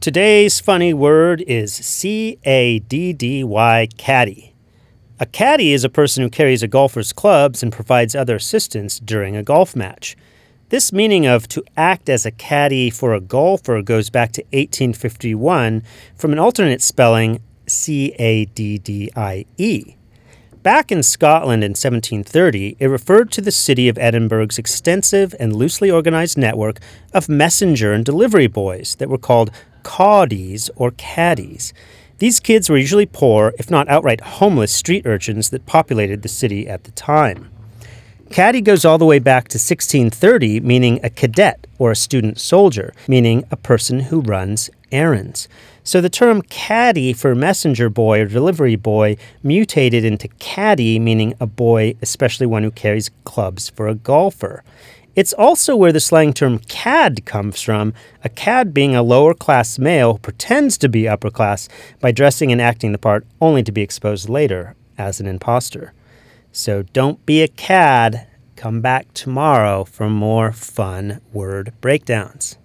Today's funny word is C A D D Y, caddy. A caddy is a person who carries a golfer's clubs and provides other assistance during a golf match. This meaning of to act as a caddy for a golfer goes back to 1851 from an alternate spelling C A D D I E. Back in Scotland in 1730, it referred to the city of Edinburgh's extensive and loosely organized network of messenger and delivery boys that were called cawdies or caddies. These kids were usually poor, if not outright homeless, street urchins that populated the city at the time. Caddy goes all the way back to 1630, meaning a cadet or a student soldier, meaning a person who runs errands. So the term caddy for messenger boy or delivery boy mutated into caddy, meaning a boy, especially one who carries clubs for a golfer. It's also where the slang term cad comes from, a cad being a lower class male who pretends to be upper class by dressing and acting the part only to be exposed later as an impostor. So don't be a cad. Come back tomorrow for more fun word breakdowns.